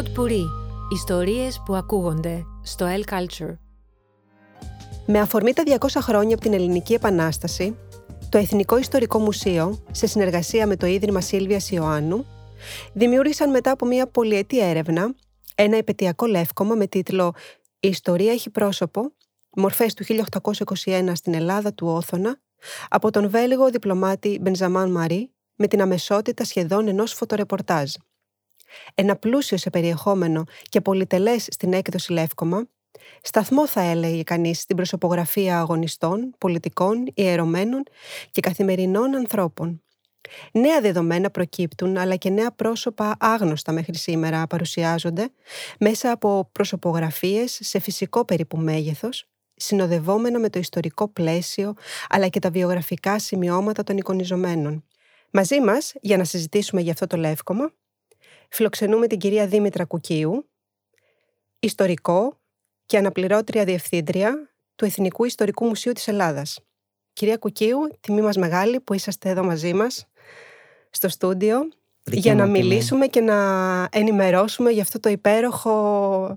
Pod Puri. Ιστορίες που ακούγονται στο El Culture. Με αφορμή τα 200 χρόνια από την Ελληνική Επανάσταση, το Εθνικό Ιστορικό Μουσείο, σε συνεργασία με το Ίδρυμα Σίλβιας Ιωάννου, δημιούργησαν μετά από μια πολυετή έρευνα ένα επαιτειακό λεύκομα με τίτλο «Η ιστορία έχει πρόσωπο, μορφές του 1821 στην Ελλάδα του Όθωνα» από τον Βέλγο διπλωμάτη Μπενζαμάν Μαρί με την αμεσότητα σχεδόν ενός φωτορεπορτάζ. Ένα πλούσιο σε περιεχόμενο και πολυτελές στην έκδοση Λεύκομα, σταθμό θα έλεγε κανείς στην προσωπογραφία αγωνιστών, πολιτικών, ιερωμένων και καθημερινών ανθρώπων. Νέα δεδομένα προκύπτουν, αλλά και νέα πρόσωπα άγνωστα μέχρι σήμερα παρουσιάζονται μέσα από προσωπογραφίες σε φυσικό περίπου μέγεθος, συνοδευόμενα με το ιστορικό πλαίσιο, αλλά και τα βιογραφικά σημειώματα των εικονιζομένων. Μαζί μας, για να συζητήσουμε για αυτό το λεύκομα, φιλοξενούμε την κυρία Δήμητρα Κουκίου, ιστορικό και αναπληρώτρια διευθύντρια του Εθνικού Ιστορικού Μουσείου της Ελλάδας. Κυρία Κουκίου, τιμή μας μεγάλη που είσαστε εδώ μαζί μας στο στούντιο για να μιλήσουμε και να ενημερώσουμε για αυτό το υπέροχο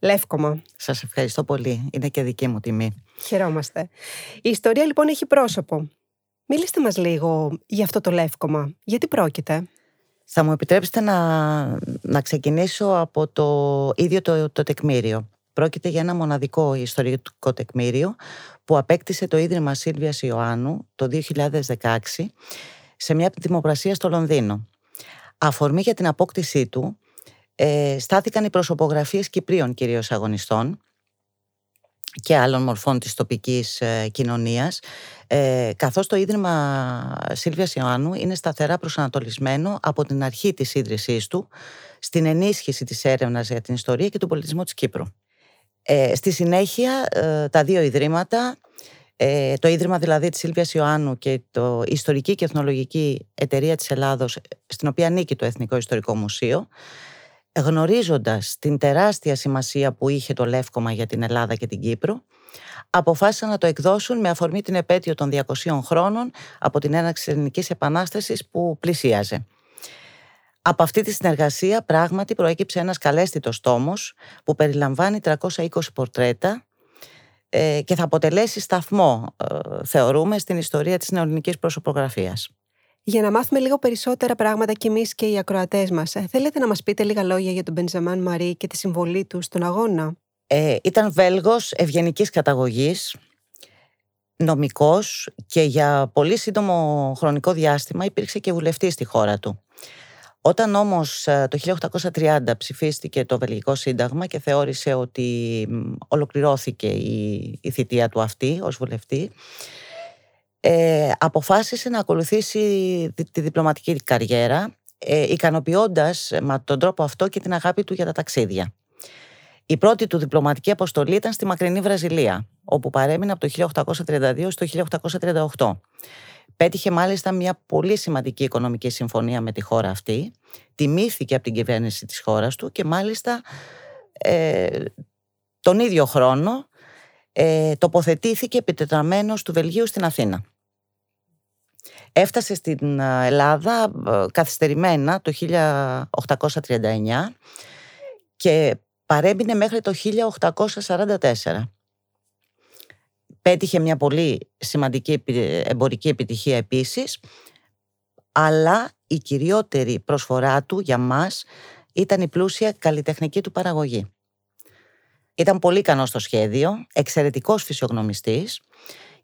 λεύκομα. Σας ευχαριστώ πολύ. Είναι και δική μου τιμή. Χαιρόμαστε. Η ιστορία λοιπόν έχει πρόσωπο. Μίληστε μας λίγο για αυτό το λεύκομα. Γιατί πρόκειται; Θα μου επιτρέψετε να, να ξεκινήσω από το ίδιο το, το τεκμήριο. Πρόκειται για ένα μοναδικό ιστορικό τεκμήριο που απέκτησε το Ίδρυμα Σίλβιας Ιωάννου το 2016 σε μια δημοπρασία στο Λονδίνο. Αφορμή για την απόκτησή του ε, στάθηκαν οι προσωπογραφίες Κυπρίων κυρίως αγωνιστών και άλλων μορφών της τοπικής ε, κοινωνίας ε, καθώς το Ίδρυμα Σίλβιας Ιωάννου είναι σταθερά προσανατολισμένο από την αρχή της ίδρυσής του στην ενίσχυση της έρευνας για την ιστορία και τον πολιτισμό της Κύπρου. Ε, στη συνέχεια ε, τα δύο ιδρύματα ε, το Ίδρυμα δηλαδή της Σίλβιας Ιωάννου και το Ιστορική και Εθνολογική Εταιρεία της Ελλάδος στην οποία ανήκει το Εθνικό Ιστορικό Μουσείο γνωρίζοντας την τεράστια σημασία που είχε το Λεύκομα για την Ελλάδα και την Κύπρο αποφάσισαν να το εκδώσουν με αφορμή την επέτειο των 200 χρόνων από την έναρξη της Ελληνικής Επανάστασης που πλησίαζε. Από αυτή τη συνεργασία πράγματι προέκυψε ένας καλέσθητος τόμος που περιλαμβάνει 320 πορτρέτα ε, και θα αποτελέσει σταθμό, ε, θεωρούμε, στην ιστορία της νεοελληνικής προσωπογραφίας. Για να μάθουμε λίγο περισσότερα πράγματα κι εμείς και οι ακροατές μας, ε, θέλετε να μας πείτε λίγα λόγια για τον Μπενζαμάν Μαρί και τη συμβολή του στον αγώνα; Ε, ήταν Βέλγος ευγενικής καταγωγής, νομικός και για πολύ σύντομο χρονικό διάστημα υπήρξε και βουλευτής στη χώρα του. Όταν όμως ε, το 1830 ψηφίστηκε το Βελγικό Σύνταγμα και θεώρησε ότι ολοκληρώθηκε η, η θητεία του αυτή ως βουλευτή, ε, αποφάσισε να ακολουθήσει τη, διπλωματική καριέρα, ε, ικανοποιώντας με τον τρόπο αυτό και την αγάπη του για τα ταξίδια. Η πρώτη του διπλωματική αποστολή ήταν στη μακρινή Βραζιλία, όπου παρέμεινε από το 1832 στο 1838. Πέτυχε μάλιστα μια πολύ σημαντική οικονομική συμφωνία με τη χώρα αυτή, τιμήθηκε από την κυβέρνηση της χώρας του και μάλιστα ε, τον ίδιο χρόνο ε, τοποθετήθηκε επιτετραμένος του Βελγίου στην Αθήνα. Έφτασε στην ε, Ελλάδα ε, καθυστερημένα το 1839 και παρέμεινε μέχρι το 1844. Πέτυχε μια πολύ σημαντική εμπορική επιτυχία επίσης, αλλά η κυριότερη προσφορά του για μας ήταν η πλούσια καλλιτεχνική του παραγωγή. Ήταν πολύ ικανός στο σχέδιο, εξαιρετικός φυσιογνωμιστής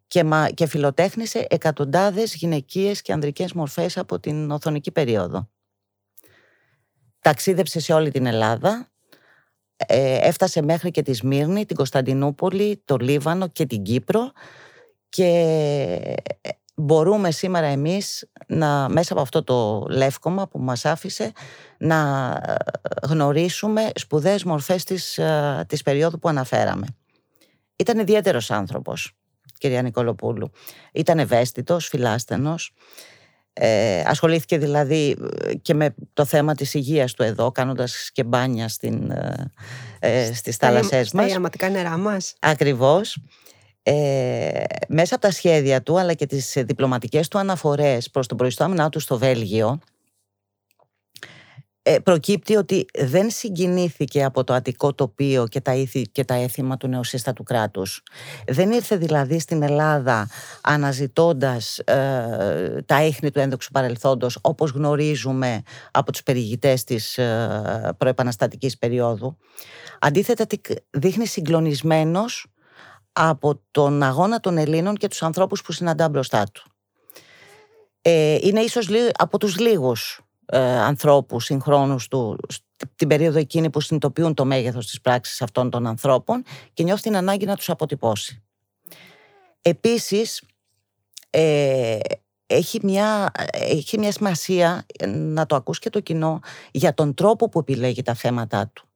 και, μα, και φιλοτέχνησε εκατοντάδες γυναικείες και ανδρικές μορφές από την οθονική περίοδο. Ταξίδεψε σε όλη την Ελλάδα, ε, έφτασε μέχρι και τη Σμύρνη, την Κωνσταντινούπολη, το Λίβανο και την Κύπρο και ε, μπορούμε σήμερα εμείς να, μέσα από αυτό το λεύκομα που μας άφησε να ε, γνωρίσουμε σπουδαίες μορφές της, της περίοδου που αναφέραμε. Ήταν ιδιαίτερος άνθρωπος, κυρία Νικολοπούλου. Ήταν ευαίσθητος, φιλάστενος. Ε, ασχολήθηκε δηλαδή ε, και με το θέμα της υγείας του εδώ κάνοντας και μπάνια στην, ε, ε στις θάλασσές μας. Στα ιαματικά νερά μας. Ακριβώς. Ε, μέσα από τα σχέδια του αλλά και τις διπλωματικές του αναφορές προς τον προϊστάμενά του στο Βέλγιο ε, προκύπτει ότι δεν συγκινήθηκε από το Αττικό τοπίο και τα ήθη και τα έθιμα του νεοσύστατου κράτους. Δεν ήρθε δηλαδή στην Ελλάδα αναζητώντας ε, τα ίχνη του ένδοξου παρελθόντος όπως γνωρίζουμε από τους περιηγητές της ε, προεπαναστατικής περίοδου. Αντίθετα δείχνει συγκλονισμένος από τον αγώνα των Ελλήνων και τους ανθρώπους που συναντά μπροστά του. Ε, είναι ίσως από τους λίγους ε, ανθρώπους συγχρόνους του την περίοδο εκείνη που συνειδητοποιούν το μέγεθος της πράξης αυτών των ανθρώπων και νιώθει την ανάγκη να τους αποτυπώσει. Επίσης, ε, έχει, μια, έχει μια σημασία να το ακούσει και το κοινό για τον τρόπο που επιλέγει τα θέματα του.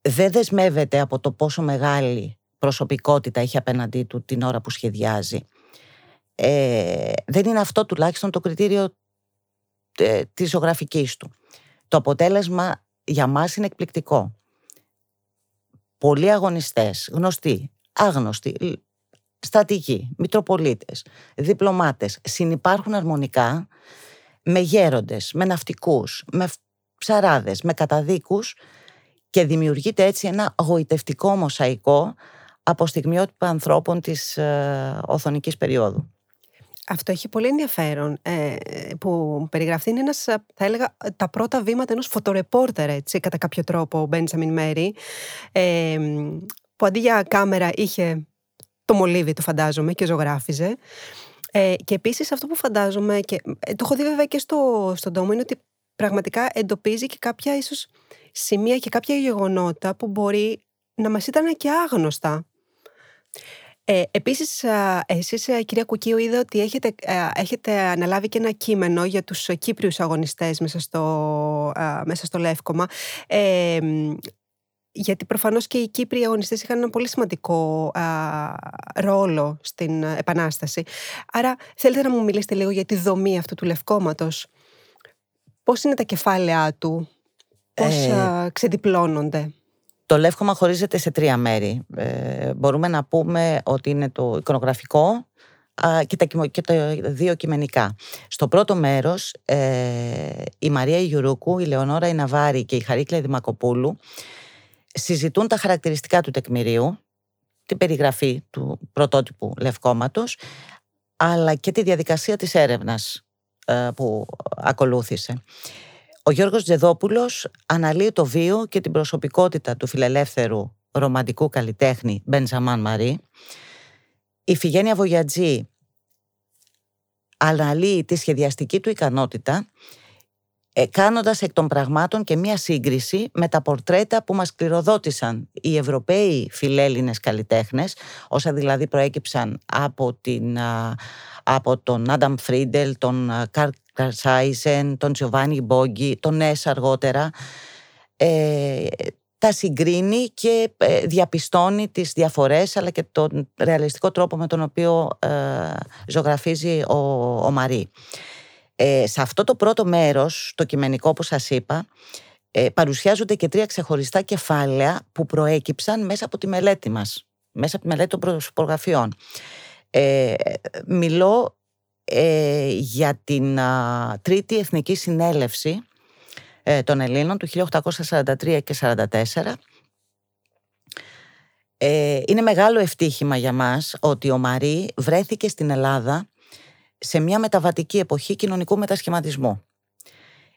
Δεν δεσμεύεται από το πόσο μεγάλη προσωπικότητα έχει απέναντί του την ώρα που σχεδιάζει. Ε, δεν είναι αυτό τουλάχιστον το κριτήριο ε, της ζωγραφικής του. Το αποτέλεσμα για μας είναι εκπληκτικό. Πολλοί αγωνιστές, γνωστοί, άγνωστοι, στρατηγοί, μητροπολίτες, διπλωμάτες, συνυπάρχουν αρμονικά με γέροντες, με ναυτικούς, με ψαράδες, με καταδίκους και δημιουργείται έτσι ένα γοητευτικό μοσαϊκό από στιγμιότυπα ανθρώπων της ε, οθονικής περίοδου. Αυτό έχει πολύ ενδιαφέρον ε, που περιγραφεί είναι ένας, θα έλεγα, τα πρώτα βήματα ενός φωτορεπόρτερ, έτσι, κατά κάποιο τρόπο, ο Μπένσαμιν Μέρι, ε, που αντί για κάμερα είχε το μολύβι του φαντάζομαι και ζωγράφιζε. Ε, και επίσης αυτό που φαντάζομαι, και ε, το έχω δει βέβαια και στο, στον τόμο, είναι ότι πραγματικά εντοπίζει και κάποια ίσως σημεία και κάποια γεγονότα που μπορεί να μας ήταν και άγνωστα ε, επίσης, εσείς κυρία Κουκίου είδα ότι έχετε, έχετε αναλάβει και ένα κείμενο για τους Κύπριους αγωνιστές μέσα στο, μέσα στο Λεύκομα. Ε, γιατί προφανώς και οι Κύπριοι αγωνιστές είχαν ένα πολύ σημαντικό ρόλο στην Επανάσταση. Άρα θέλετε να μου μιλήσετε λίγο για τη δομή αυτού του Λευκόματος. Πώς είναι τα κεφάλαια του, πώς ε... ξεδιπλώνονται; Το Λεύκομα χωρίζεται σε τρία μέρη. Ε, μπορούμε να πούμε ότι είναι το εικονογραφικό και τα, και τα δύο κειμενικά. Στο πρώτο μέρος ε, η Μαρία Ιουρούκου, η Λεωνόρα Ιναβάρη και η Χαρίκλα Δημακοπούλου συζητούν τα χαρακτηριστικά του τεκμηρίου, την περιγραφή του πρωτότυπου λευκόματος, αλλά και τη διαδικασία της έρευνας ε, που ακολούθησε. Ο Γιώργος Τζεδόπουλος αναλύει το βίο και την προσωπικότητα του φιλελεύθερου ρομαντικού καλλιτέχνη Μπενζαμάν Μαρί. Η Φιγένια Βογιατζή αναλύει τη σχεδιαστική του ικανότητα ε, κάνοντας εκ των πραγμάτων και μία σύγκριση με τα πορτρέτα που μας κληροδότησαν οι Ευρωπαίοι φιλέλληνες καλλιτέχνες, όσα δηλαδή προέκυψαν από, την, από τον Άνταμ Φρίντελ, τον Καρλ Κρατσάιζεν, τον Τζοβάνι Μπότζι, τον Νέσ αργότερα, ε, τα συγκρίνει και ε, διαπιστώνει τις διαφορές αλλά και τον ρεαλιστικό τρόπο με τον οποίο ε, ζωγραφίζει ο, ο Μαρή. Ε, σε αυτό το πρώτο μέρος, το κειμενικό που σας είπα, ε, παρουσιάζονται και τρία ξεχωριστά κεφάλαια που προέκυψαν μέσα από τη μελέτη μας, μέσα από τη μελέτη των προσωπογραφιών. Ε, μιλώ ε, για την Τρίτη Εθνική Συνέλευση ε, των Ελλήνων του 1843 και 1844 ε, είναι μεγάλο ευτύχημα για μας ότι ο Μαρή βρέθηκε στην Ελλάδα σε μια μεταβατική εποχή κοινωνικού μετασχηματισμού.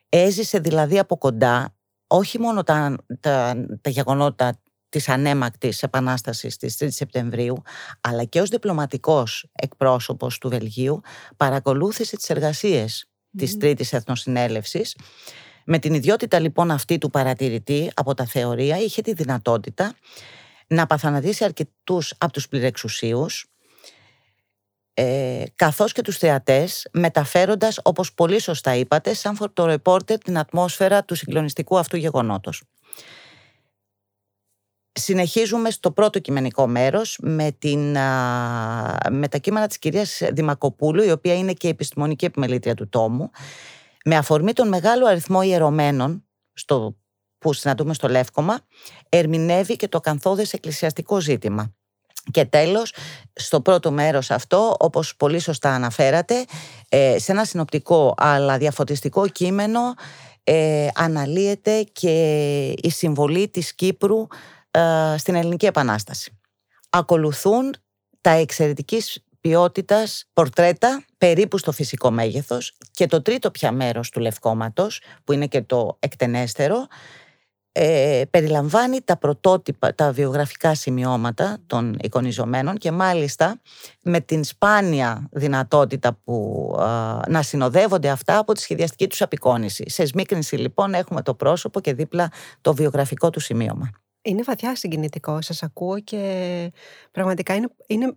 Έζησε δηλαδή από κοντά όχι μόνο τα, τα, τα γεγονότα της ανέμακτης επανάστασης της 3 Σεπτεμβρίου, αλλά και ως διπλωματικός εκπρόσωπος του Βελγίου, παρακολούθησε τις εργασίες mm. της Τρίτης Εθνοσυνέλευσης. Με την ιδιότητα λοιπόν αυτή του παρατηρητή από τα θεωρία είχε τη δυνατότητα να παθανατήσει αρκετούς από τους πληρεξουσίους, ε, καθώς και τους θεατές μεταφέροντας όπως πολύ σωστά είπατε σαν φωτορεπόρτερ την ατμόσφαιρα του συγκλονιστικού αυτού γεγονότος. Συνεχίζουμε στο πρώτο κειμενικό μέρος με, την, με τα κείμενα της κυρίας Δημακοπούλου, η οποία είναι και επιστημονική επιμελήτρια του τόμου, με αφορμή τον μεγάλο αριθμό ιερωμένων στο, που συναντούμε στο Λεύκομα, ερμηνεύει και το καθόδες εκκλησιαστικό ζήτημα. Και τέλος, στο πρώτο μέρος αυτό, όπως πολύ σωστά αναφέρατε, ε, σε ένα συνοπτικό αλλά διαφωτιστικό κείμενο ε, αναλύεται και η συμβολή της Κύπρου ε, στην Ελληνική Επανάσταση. Ακολουθούν τα εξαιρετικής ποιότητας πορτρέτα περίπου στο φυσικό μέγεθος και το τρίτο πια μέρος του λευκόματος που είναι και το εκτενέστερο ε, περιλαμβάνει τα πρωτότυπα, τα βιογραφικά σημειώματα των εικονιζομένων και μάλιστα με την σπάνια δυνατότητα που να συνοδεύονται αυτά από τη σχεδιαστική τους απεικόνηση. Σε σμίκρινση λοιπόν έχουμε το πρόσωπο και δίπλα το βιογραφικό του σημείωμα. Είναι βαθιά συγκινητικό, σας ακούω και πραγματικά είναι, είναι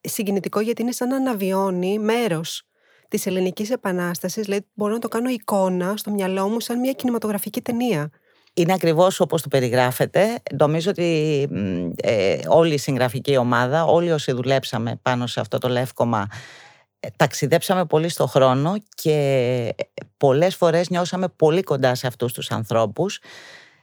συγκινητικό γιατί είναι σαν να αναβιώνει μέρος της ελληνικής επανάστασης, δηλαδή μπορώ να το κάνω εικόνα στο μυαλό μου σαν μια κινηματογραφική ταινία. Είναι ακριβώς όπως το περιγράφεται. Νομίζω ότι ε, όλη η συγγραφική ομάδα, όλοι όσοι δουλέψαμε πάνω σε αυτό το λεύκομα, ε, ταξιδέψαμε πολύ στο χρόνο και πολλές φορές νιώσαμε πολύ κοντά σε αυτούς τους ανθρώπους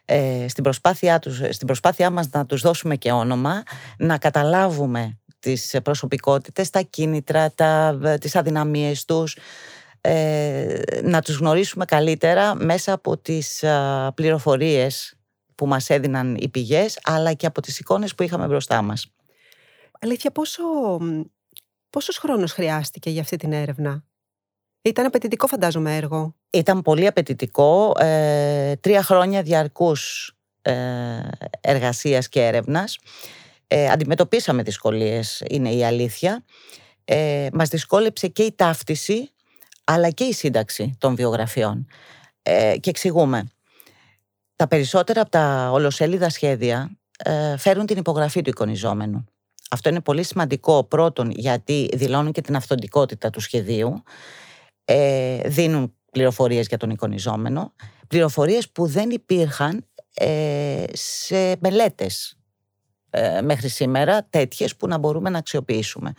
ε, στην, προσπάθειά τους, στην προσπάθειά μας να τους δώσουμε και όνομα, να καταλάβουμε τις προσωπικότητες, τα κίνητρα, τα, τις αδυναμίες τους, ε, να τους γνωρίσουμε καλύτερα μέσα από τις α, πληροφορίες που μας έδιναν οι πηγές, αλλά και από τις εικόνες που είχαμε μπροστά μας. Αλήθεια, πόσο, πόσος χρόνος χρειάστηκε για αυτή την έρευνα; Ήταν απαιτητικό φαντάζομαι έργο. Ήταν πολύ απαιτητικό. Ε, τρία χρόνια διαρκούς ε, εργασίας και έρευνας. Ε, αντιμετωπίσαμε δυσκολίες, είναι η αλήθεια. Ε, μας δυσκόλεψε και η ταύτιση, αλλά και η σύνταξη των βιογραφιών. Ε, και εξηγούμε. Τα περισσότερα από τα ολοσέλιδα σχέδια ε, φέρουν την υπογραφή του εικονιζόμενου. Αυτό είναι πολύ σημαντικό πρώτον γιατί δηλώνουν και την αυθοντικότητα του σχεδίου, ε, δίνουν πληροφορίες για τον εικονιζόμενο, πληροφορίες που δεν υπήρχαν ε, σε μελέτες ε, μέχρι σήμερα τέτοιες που να μπορούμε να αξιοποιήσουμε.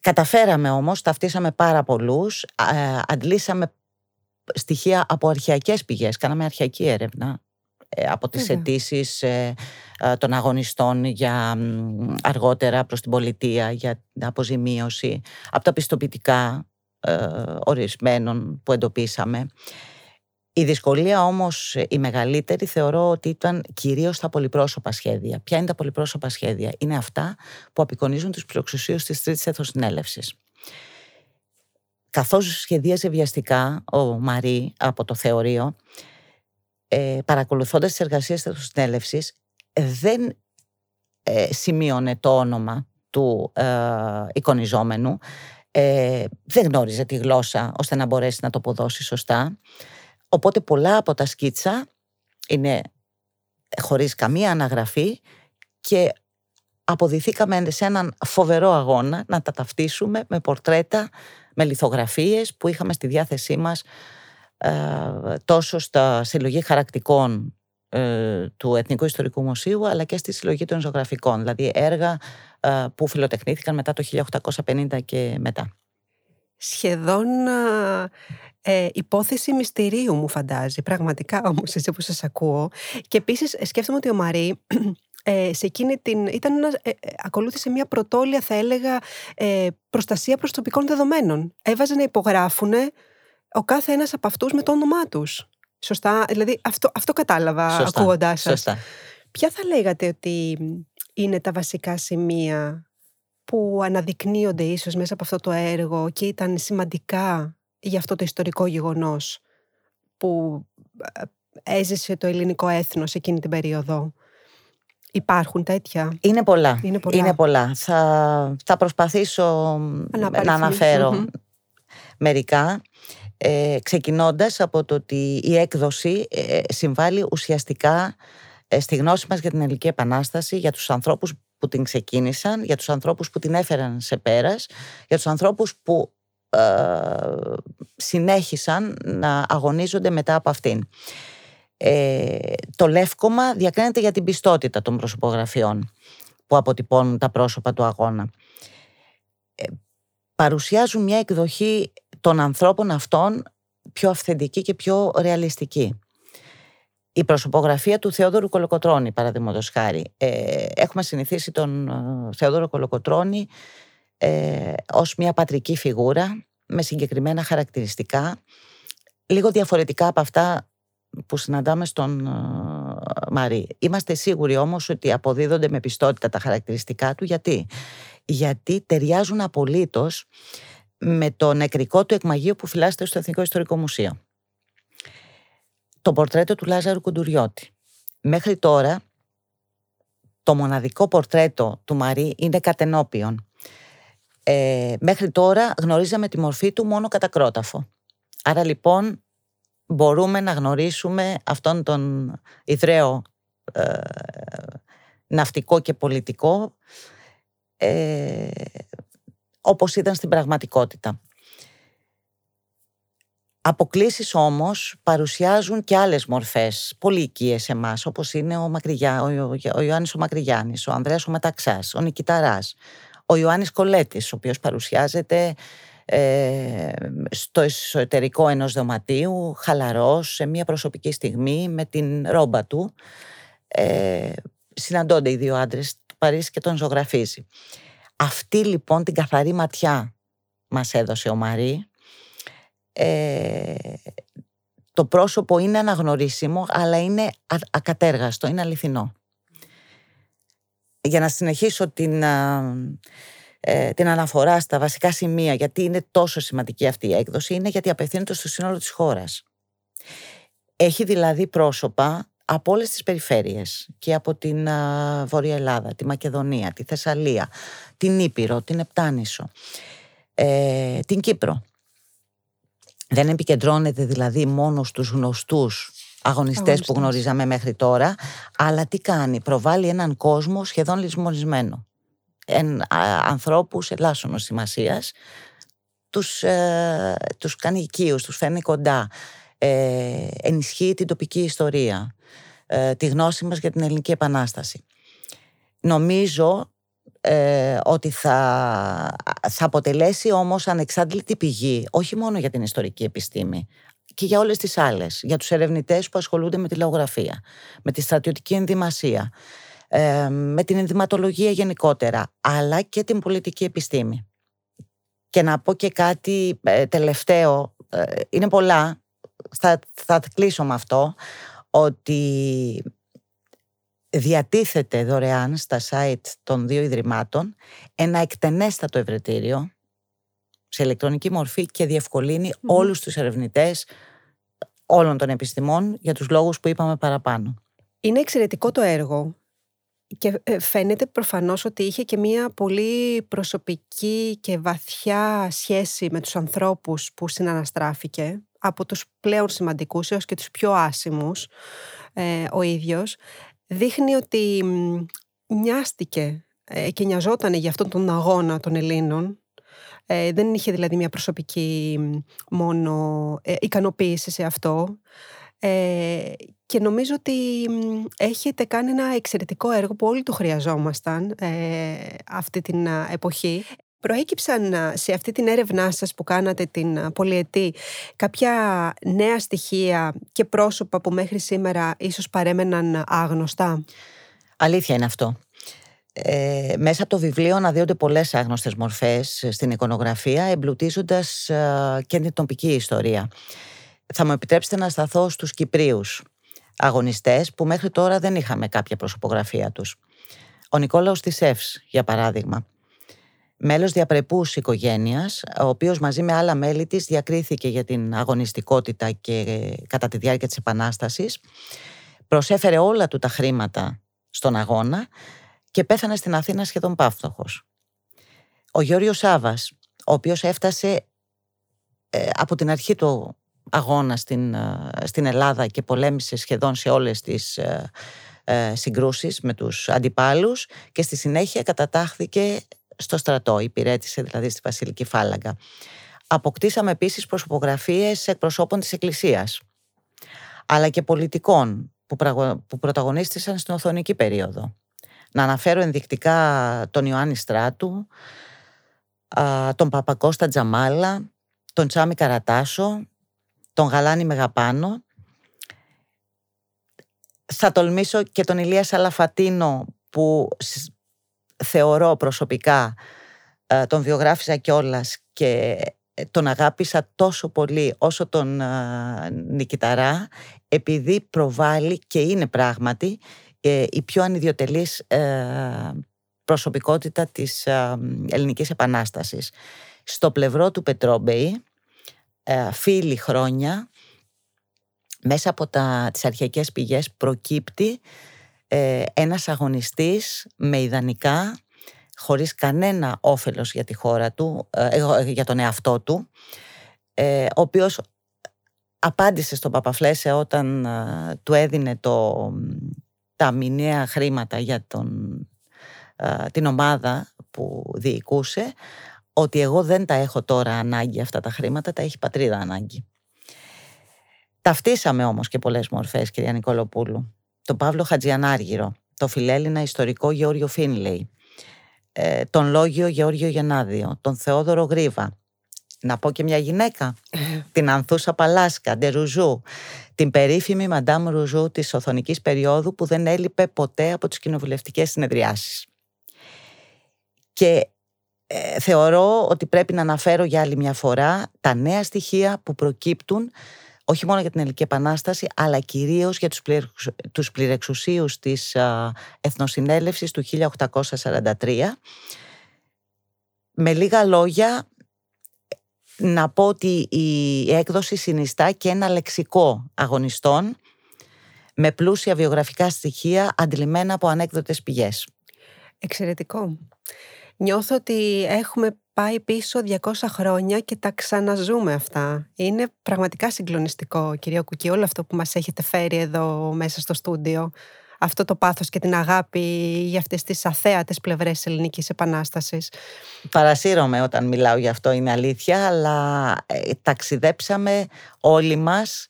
Καταφέραμε όμως, ταυτίσαμε πάρα πολλούς, ε, αντλήσαμε στοιχεία από αρχαιακές πηγές, κάναμε αρχαϊκή έρευνα ε, από τις αιτήσεις των αγωνιστών για αργότερα προς την πολιτεία, για αποζημίωση, από τα πιστοποιητικά ορισμένων που εντοπίσαμε. Η δυσκολία όμως η μεγαλύτερη θεωρώ ότι ήταν κυρίως τα πολυπρόσωπα σχέδια. Ποια είναι τα πολυπρόσωπα σχέδια; Είναι αυτά που απεικονίζουν τους πλειοξουσίους της τρίτης εθνοσυνέλευσης. Καθώς σχεδίαζε βιαστικά ο Μαρή από το θεωρείο, ε, παρακολουθώντας τις εργασίες της εθνοσυνέλευσης, δεν ε, σημείωνε το όνομα του ε, εικονιζόμενου, ε, δεν γνώριζε τη γλώσσα ώστε να μπορέσει να το αποδώσει σωστά. Οπότε πολλά από τα σκίτσα είναι χωρίς καμία αναγραφή και αποδηθήκαμε σε έναν φοβερό αγώνα να τα ταυτίσουμε με πορτρέτα, με λιθογραφίες που είχαμε στη διάθεσή μας ε, τόσο στα συλλογή χαρακτικών ε, του Εθνικού Ιστορικού Μουσείου αλλά και στη συλλογή των ζωγραφικών, δηλαδή έργα ε, που φιλοτεχνήθηκαν μετά το 1850 και μετά. Σχεδόν ε, υπόθεση μυστηρίου μου φαντάζει, πραγματικά όμως έτσι που σας ακούω. Και επίσης ε, σκέφτομαι ότι ο Μαρή ε, σε εκείνη την, ήταν ένας, ε, ε, ακολούθησε μια πρωτόλια θα έλεγα ε, προστασία προσωπικών δεδομένων. Έβαζε να υπογράφουν ο κάθε ένας από αυτούς με το όνομά τους. Σωστά, δηλαδή αυτό, αυτό κατάλαβα σωστά, ακούγοντάς σας. Σωστά. Ποια θα λέγατε ότι είναι τα βασικά σημεία που αναδεικνύονται ίσως μέσα από αυτό το έργο και ήταν σημαντικά για αυτό το ιστορικό γεγονός που ε, έζησε το ελληνικό έθνος εκείνη την περίοδο. Υπάρχουν τέτοια; Είναι πολλά. Είναι πολλά. Θα, θα προσπαθήσω να αναφέρω μερικά. Ε, ξεκινώντας από το ότι η έκδοση ε, συμβάλλει ουσιαστικά ε, στη γνώση μας για την Ελληνική Επανάσταση, για τους ανθρώπους που την ξεκίνησαν, για τους ανθρώπους που την έφεραν σε πέρας, για τους ανθρώπους που ε, συνέχισαν να αγωνίζονται μετά από αυτήν. Ε, το λεύκομα διακρίνεται για την πιστότητα των προσωπογραφιών που αποτυπώνουν τα πρόσωπα του αγώνα. Ε, παρουσιάζουν μια εκδοχή των ανθρώπων αυτών πιο αυθεντική και πιο ρεαλιστική. Η προσωπογραφία του Θεόδωρου Κολοκοτρώνη, παραδείγματος χάρη. Ε, έχουμε συνηθίσει τον ε, Θεόδωρο Κολοκοτρώνη ε, ως μια πατρική φιγούρα με συγκεκριμένα χαρακτηριστικά λίγο διαφορετικά από αυτά που συναντάμε στον ε, Μαρή. Είμαστε σίγουροι όμως ότι αποδίδονται με πιστότητα τα χαρακτηριστικά του. Γιατί, Γιατί ταιριάζουν απολύτως με το νεκρικό του εκμαγείο που φυλάσσεται στο Εθνικό Ιστορικό Μουσείο. Το πορτρέτο του Λάζαρου Κουντουριώτη. Μέχρι τώρα το μοναδικό πορτρέτο του Μαρή είναι κατενόπιον. Ε, μέχρι τώρα γνωρίζαμε τη μορφή του μόνο κατά κρόταφο. Άρα λοιπόν μπορούμε να γνωρίσουμε αυτόν τον ιδραίο ε, ναυτικό και πολιτικό ε, όπως ήταν στην πραγματικότητα. Αποκλήσεις όμως παρουσιάζουν και άλλες μορφές, πολύ οικίες εμάς, όπως είναι ο, Μακρυγιά, ο, ο Ιωάννης ο Μακρυγιάννης, ο Ανδρέας ο Μεταξάς, ο Νικηταράς, ο Ιωάννης Κολέτης, ο οποίος παρουσιάζεται ε, στο εσωτερικό ενός δωματίου, χαλαρός, σε μια προσωπική στιγμή, με την ρόμπα του. Ε, συναντώνται οι δύο άντρες του Παρίσι και τον ζωγραφίζει. Αυτή λοιπόν την καθαρή ματιά μας έδωσε ο Μαρή. Ε, το πρόσωπο είναι αναγνωρίσιμο, αλλά είναι ακατέργαστο, είναι αληθινό. Για να συνεχίσω την, ε, την αναφορά στα βασικά σημεία, γιατί είναι τόσο σημαντική αυτή η έκδοση, είναι γιατί απευθύνεται στο σύνολο της χώρας. Έχει δηλαδή πρόσωπα από όλες τις περιφέρειες και από την Βόρεια Ελλάδα, τη Μακεδονία, τη Θεσσαλία, την Ήπειρο, την Επτάνησο, ε, την Κύπρο. Δεν επικεντρώνεται δηλαδή μόνο στους γνωστούς αγωνιστές, που γνωρίζαμε μέχρι τώρα, αλλά τι κάνει, προβάλλει έναν κόσμο σχεδόν λησμονισμένο. Εν, α, ανθρώπους ελάσσονος σημασίας, τους, ε, τους κάνει οικείους, τους φέρνει κοντά, ε, ενισχύει την τοπική ιστορία, ε, τη γνώση μας για την Ελληνική Επανάσταση. Νομίζω ε, ότι θα, θα αποτελέσει όμως ανεξάντλητη πηγή, όχι μόνο για την ιστορική επιστήμη, και για όλες τις άλλες, για τους ερευνητές που ασχολούνται με τη λαογραφία, με τη στρατιωτική ενδυμασία, ε, με την ενδυματολογία γενικότερα, αλλά και την πολιτική επιστήμη. Και να πω και κάτι ε, τελευταίο, ε, είναι πολλά, θα, θα κλείσω με αυτό, ότι διατίθεται δωρεάν στα site των δύο ιδρυμάτων ένα εκτενέστατο ευρετήριο σε ηλεκτρονική μορφή και διευκολύνει mm. όλους τους ερευνητές όλων των επιστημών για τους λόγους που είπαμε παραπάνω. Είναι εξαιρετικό το έργο και ε, φαίνεται προφανώς ότι είχε και μία πολύ προσωπική και βαθιά σχέση με τους ανθρώπους που συναναστράφηκε, από τους πλέον σημαντικούς έως και τους πιο άσημους ε, ο ίδιος. Δείχνει ότι νοιάστηκε ε, και νοιαζόταν για αυτόν τον αγώνα των Ελλήνων. Ε, δεν είχε δηλαδή μια προσωπική μόνο ικανοποίηση σε αυτό. Ε, και νομίζω ότι έχετε κάνει ένα εξαιρετικό έργο που όλοι το χρειαζόμασταν ε, αυτή την εποχή. Προέκυψαν σε αυτή την έρευνά σας που κάνατε την πολυετή κάποια νέα στοιχεία και πρόσωπα που μέχρι σήμερα ίσως παρέμεναν άγνωστα; Αλήθεια είναι αυτό. Ε, μέσα από το βιβλίο αναδύονται πολλές άγνωστες μορφές στην εικονογραφία εμπλουτίζοντας ε, και την τοπική ιστορία. Θα μου επιτρέψετε να σταθώ στους Κυπρίους αγωνιστές που μέχρι τώρα δεν είχαμε κάποια προσωπογραφία τους. Ο Νικόλαος Τισεύς, για παράδειγμα, μέλος διαπρεπούς οικογένειας, ο οποίος μαζί με άλλα μέλη της διακρίθηκε για την αγωνιστικότητα και κατά τη διάρκεια της Επανάστασης, προσέφερε όλα του τα χρήματα στον αγώνα και πέθανε στην Αθήνα σχεδόν πάυστοχος. Ο Γιώργος Σάβας, ο οποίος έφτασε ε, από την αρχή του αγώνα στην, ε, στην Ελλάδα και πολέμησε σχεδόν σε όλες τις ε, ε, συγκρούσεις με τους αντιπάλους και στη συνέχεια κατατάχθηκε στο στρατό, υπηρέτησε δηλαδή στη Βασιλική Φάλαγγα. Αποκτήσαμε επίσης προσωπογραφίες εκπροσώπων της Εκκλησίας αλλά και πολιτικών που, που πρωταγωνίστησαν στην Οθονική περίοδο. Να αναφέρω ενδεικτικά τον Ιωάννη Στράτου, τον Παπακώστα Τζαμάλα, τον Τσάμι Καρατάσο, τον Γαλάνη Μεγαπάνο. Θα τολμήσω και τον Ηλία Σαλαφατίνο που θεωρώ προσωπικά ε, τον βιογράφησα κιόλας και τον αγάπησα τόσο πολύ όσο τον Νικηταρά επειδή προβάλλει και είναι πράγματι η πιο ανιδιοτελής προσωπικότητα της ελληνικής επανάστασης. Στο πλευρό του Πετρόμπεϊ, φίλοι χρόνια, μέσα από τα, τις αρχαϊκές πηγές προκύπτει ε, ένας αγωνιστής με ιδανικά, χωρίς κανένα όφελος για τη χώρα του, ε, για τον εαυτό του, ε, ο οποίος απάντησε στον Παπαφλέσε όταν ε, του έδινε το, τα μηνιαία χρήματα για τον, την ομάδα που διοικούσε, ότι εγώ δεν τα έχω τώρα ανάγκη αυτά τα χρήματα, τα έχει πατρίδα ανάγκη. Ταυτίσαμε όμως και πολλές μορφές, κυρία Νικολοπούλου. Τον Παύλο Χατζιανάργυρο, το φιλέλληνα ιστορικό Γεώργιο Φίνλεϊ, ε, τον Λόγιο Γεώργιο Γενάδιο, τον Θεόδωρο Γρίβα, να πω και μια γυναίκα, την Ανθούσα Παλάσκα, Ντερουζού, την περίφημη Μαντάμ Ρουζού της Οθονικής περίοδου που δεν έλειπε ποτέ από τις κοινοβουλευτικές συνεδριάσεις. Και ε, θεωρώ ότι πρέπει να αναφέρω για άλλη μια φορά τα νέα στοιχεία που προκύπτουν όχι μόνο για την Ελληνική Επανάσταση, αλλά κυρίως για τους, πληρεξου, τους πληρεξουσίους της α, Εθνοσυνέλευσης του 1843. Με λίγα λόγια, να πω ότι η έκδοση συνιστά και ένα λεξικό αγωνιστών με πλούσια βιογραφικά στοιχεία αντιλημμένα από ανέκδοτες πηγές. Εξαιρετικό. Νιώθω ότι έχουμε πάει πίσω 200 χρόνια και τα ξαναζούμε αυτά. Είναι πραγματικά συγκλονιστικό, κυρία Κουκή, όλο αυτό που μας έχετε φέρει εδώ μέσα στο στούντιο. Αυτό το πάθος και την αγάπη για αυτές τις αθέατες πλευρές της ελληνικής επανάστασης. Παρασύρωμαι όταν μιλάω για αυτό, είναι αλήθεια, αλλά ε, ταξιδέψαμε όλοι μας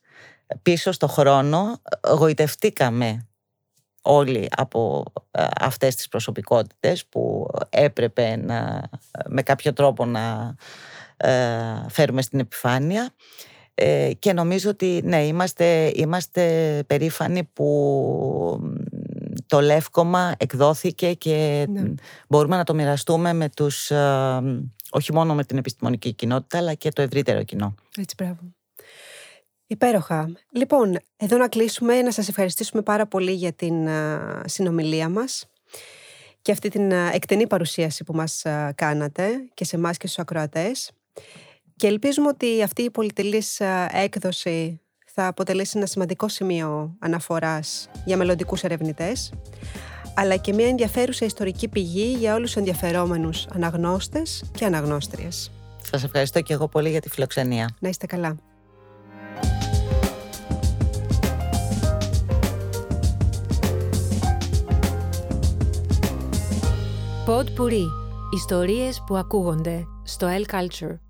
πίσω στο χρόνο, γοητευτήκαμε όλοι από ε, αυτές τις προσωπικότητες που έπρεπε να, με κάποιο τρόπο να ε, φέρουμε στην επιφάνεια ε, και νομίζω ότι ναι, είμαστε, είμαστε περήφανοι που το Λεύκομα εκδόθηκε και ναι. μπορούμε να το μοιραστούμε με τους, όχι μόνο με την επιστημονική κοινότητα αλλά και το ευρύτερο κοινό. Έτσι, μπράβο. Υπέροχα. Λοιπόν, εδώ να κλείσουμε, να σας ευχαριστήσουμε πάρα πολύ για την συνομιλία μας και αυτή την εκτενή παρουσίαση που μας κάνατε και σε εμάς και στους ακροατές. Και ελπίζουμε ότι αυτή η πολυτελής έκδοση θα αποτελέσει ένα σημαντικό σημείο αναφοράς για μελλοντικούς ερευνητές, αλλά και μια ενδιαφέρουσα ιστορική πηγή για όλους τους ενδιαφερόμενους αναγνώστες και αναγνώστριες. Σας ευχαριστώ και εγώ πολύ για τη φιλοξενία. Να είστε καλά. Pod Puri. Ιστορίες που ακούγονται στο El Culture.